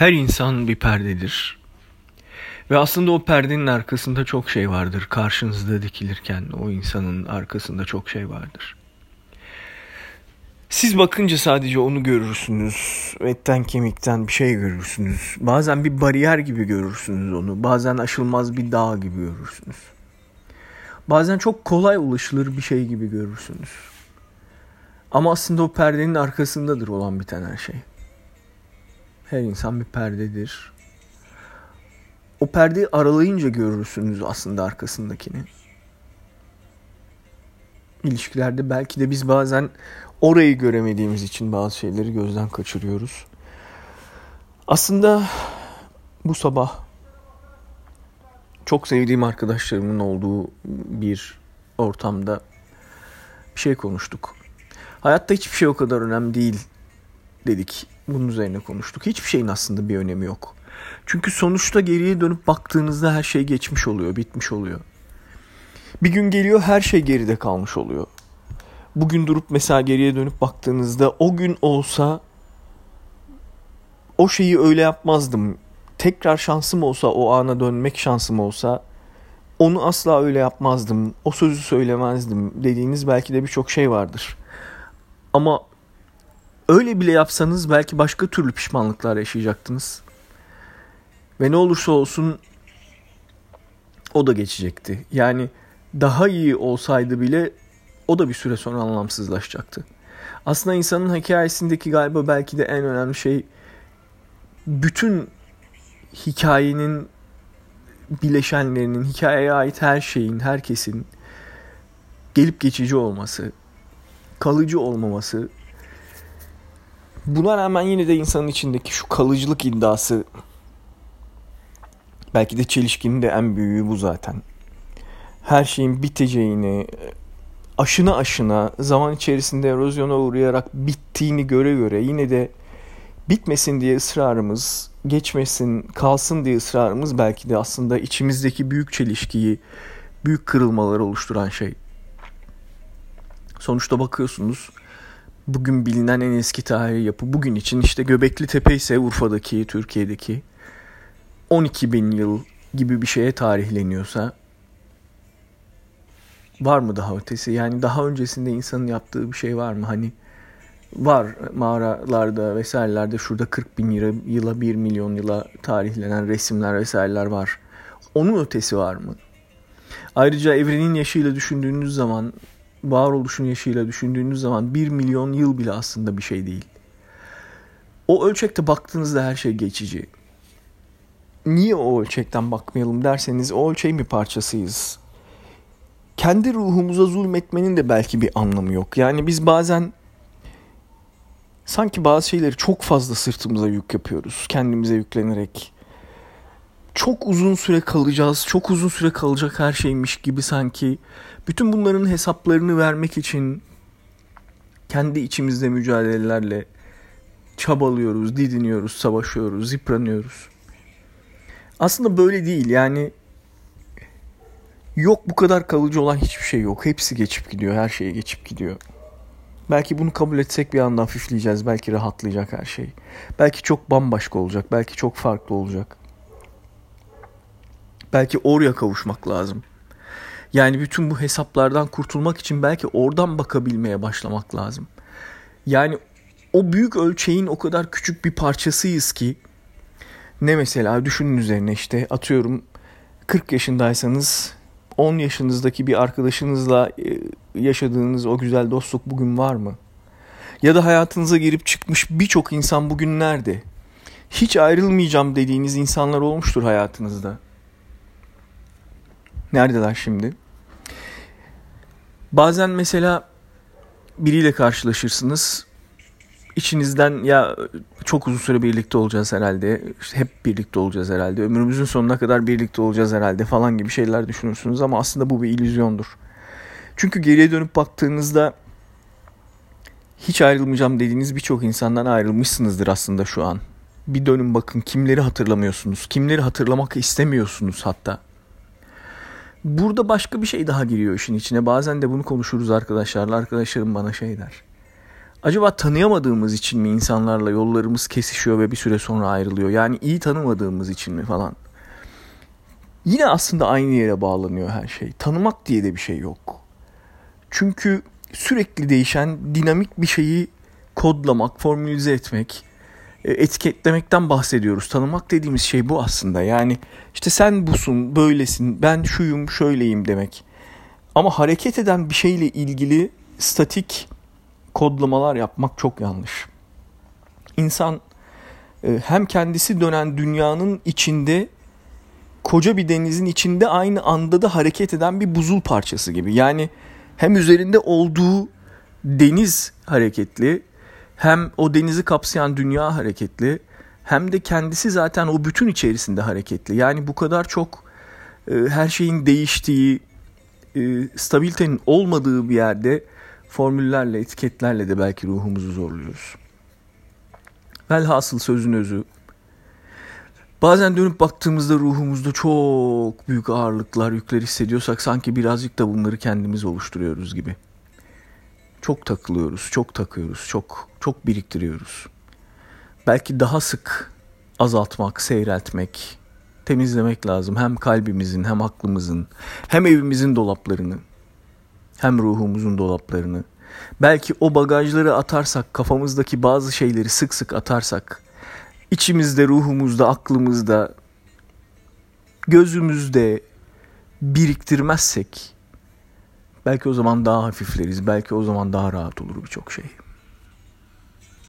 Her insan bir perdedir. Ve aslında o perdenin arkasında çok şey vardır. Karşınızda dikilirken o insanın arkasında çok şey vardır. Siz bakınca sadece onu görürsünüz. Etten kemikten bir şey görürsünüz. Bazen bir bariyer gibi görürsünüz onu. Bazen aşılmaz bir dağ gibi görürsünüz. Bazen çok kolay ulaşılır bir şey gibi görürsünüz. Ama aslında o perdenin arkasındadır olan biten her şey. Her insan bir perdedir. O perdeyi aralayınca görürsünüz aslında arkasındakini. İlişkilerde belki de biz bazen orayı göremediğimiz için bazı şeyleri gözden kaçırıyoruz. Aslında bu sabah çok sevdiğim arkadaşlarımın olduğu bir ortamda bir şey konuştuk. Hayatta hiçbir şey o kadar önemli değil dedik. Bunun üzerine konuştuk. Hiçbir şeyin aslında bir önemi yok. Çünkü sonuçta geriye dönüp baktığınızda her şey geçmiş oluyor, bitmiş oluyor. Bir gün geliyor her şey geride kalmış oluyor. Bugün durup mesela geriye dönüp baktığınızda o gün olsa o şeyi öyle yapmazdım. Tekrar şansım olsa o ana dönmek şansım olsa onu asla öyle yapmazdım. O sözü söylemezdim dediğiniz belki de birçok şey vardır. Ama öyle bile yapsanız belki başka türlü pişmanlıklar yaşayacaktınız. Ve ne olursa olsun o da geçecekti. Yani daha iyi olsaydı bile o da bir süre sonra anlamsızlaşacaktı. Aslında insanın hikayesindeki galiba belki de en önemli şey bütün hikayenin bileşenlerinin, hikayeye ait her şeyin, herkesin gelip geçici olması, kalıcı olmaması. Buna rağmen yine de insanın içindeki şu kalıcılık iddiası belki de çelişkinin de en büyüğü bu zaten. Her şeyin biteceğini, aşına aşına zaman içerisinde erozyona uğrayarak bittiğini göre göre yine de bitmesin diye ısrarımız, geçmesin, kalsın diye ısrarımız belki de aslında içimizdeki büyük çelişkiyi, büyük kırılmaları oluşturan şey. Sonuçta bakıyorsunuz bugün bilinen en eski tarihi yapı bugün için işte Göbekli Tepe ise Urfa'daki, Türkiye'deki 12 bin yıl gibi bir şeye tarihleniyorsa var mı daha ötesi? Yani daha öncesinde insanın yaptığı bir şey var mı? Hani var mağaralarda vesairelerde şurada 40 bin yıla, yıla 1 milyon yıla tarihlenen resimler vesaireler var. Onun ötesi var mı? Ayrıca evrenin yaşıyla düşündüğünüz zaman varoluşun yaşıyla düşündüğünüz zaman 1 milyon yıl bile aslında bir şey değil. O ölçekte baktığınızda her şey geçici. Niye o ölçekten bakmayalım derseniz o ölçeğin bir parçasıyız. Kendi ruhumuza zulmetmenin de belki bir anlamı yok. Yani biz bazen sanki bazı şeyleri çok fazla sırtımıza yük yapıyoruz. Kendimize yüklenerek. Çok uzun süre kalacağız, çok uzun süre kalacak her şeymiş gibi sanki. Bütün bunların hesaplarını vermek için kendi içimizde mücadelelerle çabalıyoruz, didiniyoruz, savaşıyoruz, yıpranıyoruz. Aslında böyle değil yani yok bu kadar kalıcı olan hiçbir şey yok. Hepsi geçip gidiyor, her şey geçip gidiyor. Belki bunu kabul etsek bir anda hafifleyeceğiz. Belki rahatlayacak her şey. Belki çok bambaşka olacak. Belki çok farklı olacak. Belki oraya kavuşmak lazım. Yani bütün bu hesaplardan kurtulmak için belki oradan bakabilmeye başlamak lazım. Yani o büyük ölçeğin o kadar küçük bir parçasıyız ki ne mesela düşünün üzerine işte atıyorum 40 yaşındaysanız 10 yaşınızdaki bir arkadaşınızla e, yaşadığınız o güzel dostluk bugün var mı? Ya da hayatınıza girip çıkmış birçok insan bugün nerede? Hiç ayrılmayacağım dediğiniz insanlar olmuştur hayatınızda. Neredeler şimdi? Bazen mesela biriyle karşılaşırsınız. İçinizden ya çok uzun süre birlikte olacağız herhalde. hep birlikte olacağız herhalde. Ömrümüzün sonuna kadar birlikte olacağız herhalde falan gibi şeyler düşünürsünüz ama aslında bu bir illüzyondur. Çünkü geriye dönüp baktığınızda hiç ayrılmayacağım dediğiniz birçok insandan ayrılmışsınızdır aslında şu an. Bir dönün bakın kimleri hatırlamıyorsunuz, kimleri hatırlamak istemiyorsunuz hatta. Burada başka bir şey daha giriyor işin içine. Bazen de bunu konuşuruz arkadaşlarla. Arkadaşlarım bana şey der. Acaba tanıyamadığımız için mi insanlarla yollarımız kesişiyor ve bir süre sonra ayrılıyor? Yani iyi tanımadığımız için mi falan? Yine aslında aynı yere bağlanıyor her şey. Tanımak diye de bir şey yok. Çünkü sürekli değişen dinamik bir şeyi kodlamak, formülize etmek, etiketlemekten bahsediyoruz. Tanımak dediğimiz şey bu aslında. Yani işte sen busun, böylesin, ben şuyum, şöyleyim demek. Ama hareket eden bir şeyle ilgili statik kodlamalar yapmak çok yanlış. İnsan e, hem kendisi dönen dünyanın içinde koca bir denizin içinde aynı anda da hareket eden bir buzul parçası gibi. Yani hem üzerinde olduğu deniz hareketli, hem o denizi kapsayan dünya hareketli, hem de kendisi zaten o bütün içerisinde hareketli. Yani bu kadar çok e, her şeyin değiştiği, e, stabilitenin olmadığı bir yerde formüllerle, etiketlerle de belki ruhumuzu zorluyoruz. Velhasıl sözün özü. Bazen dönüp baktığımızda ruhumuzda çok büyük ağırlıklar, yükler hissediyorsak sanki birazcık da bunları kendimiz oluşturuyoruz gibi. Çok takılıyoruz, çok takıyoruz, çok çok biriktiriyoruz. Belki daha sık azaltmak, seyreltmek, temizlemek lazım. Hem kalbimizin, hem aklımızın, hem evimizin dolaplarını hem ruhumuzun dolaplarını. Belki o bagajları atarsak, kafamızdaki bazı şeyleri sık sık atarsak, içimizde, ruhumuzda, aklımızda, gözümüzde biriktirmezsek, belki o zaman daha hafifleriz, belki o zaman daha rahat olur birçok şey.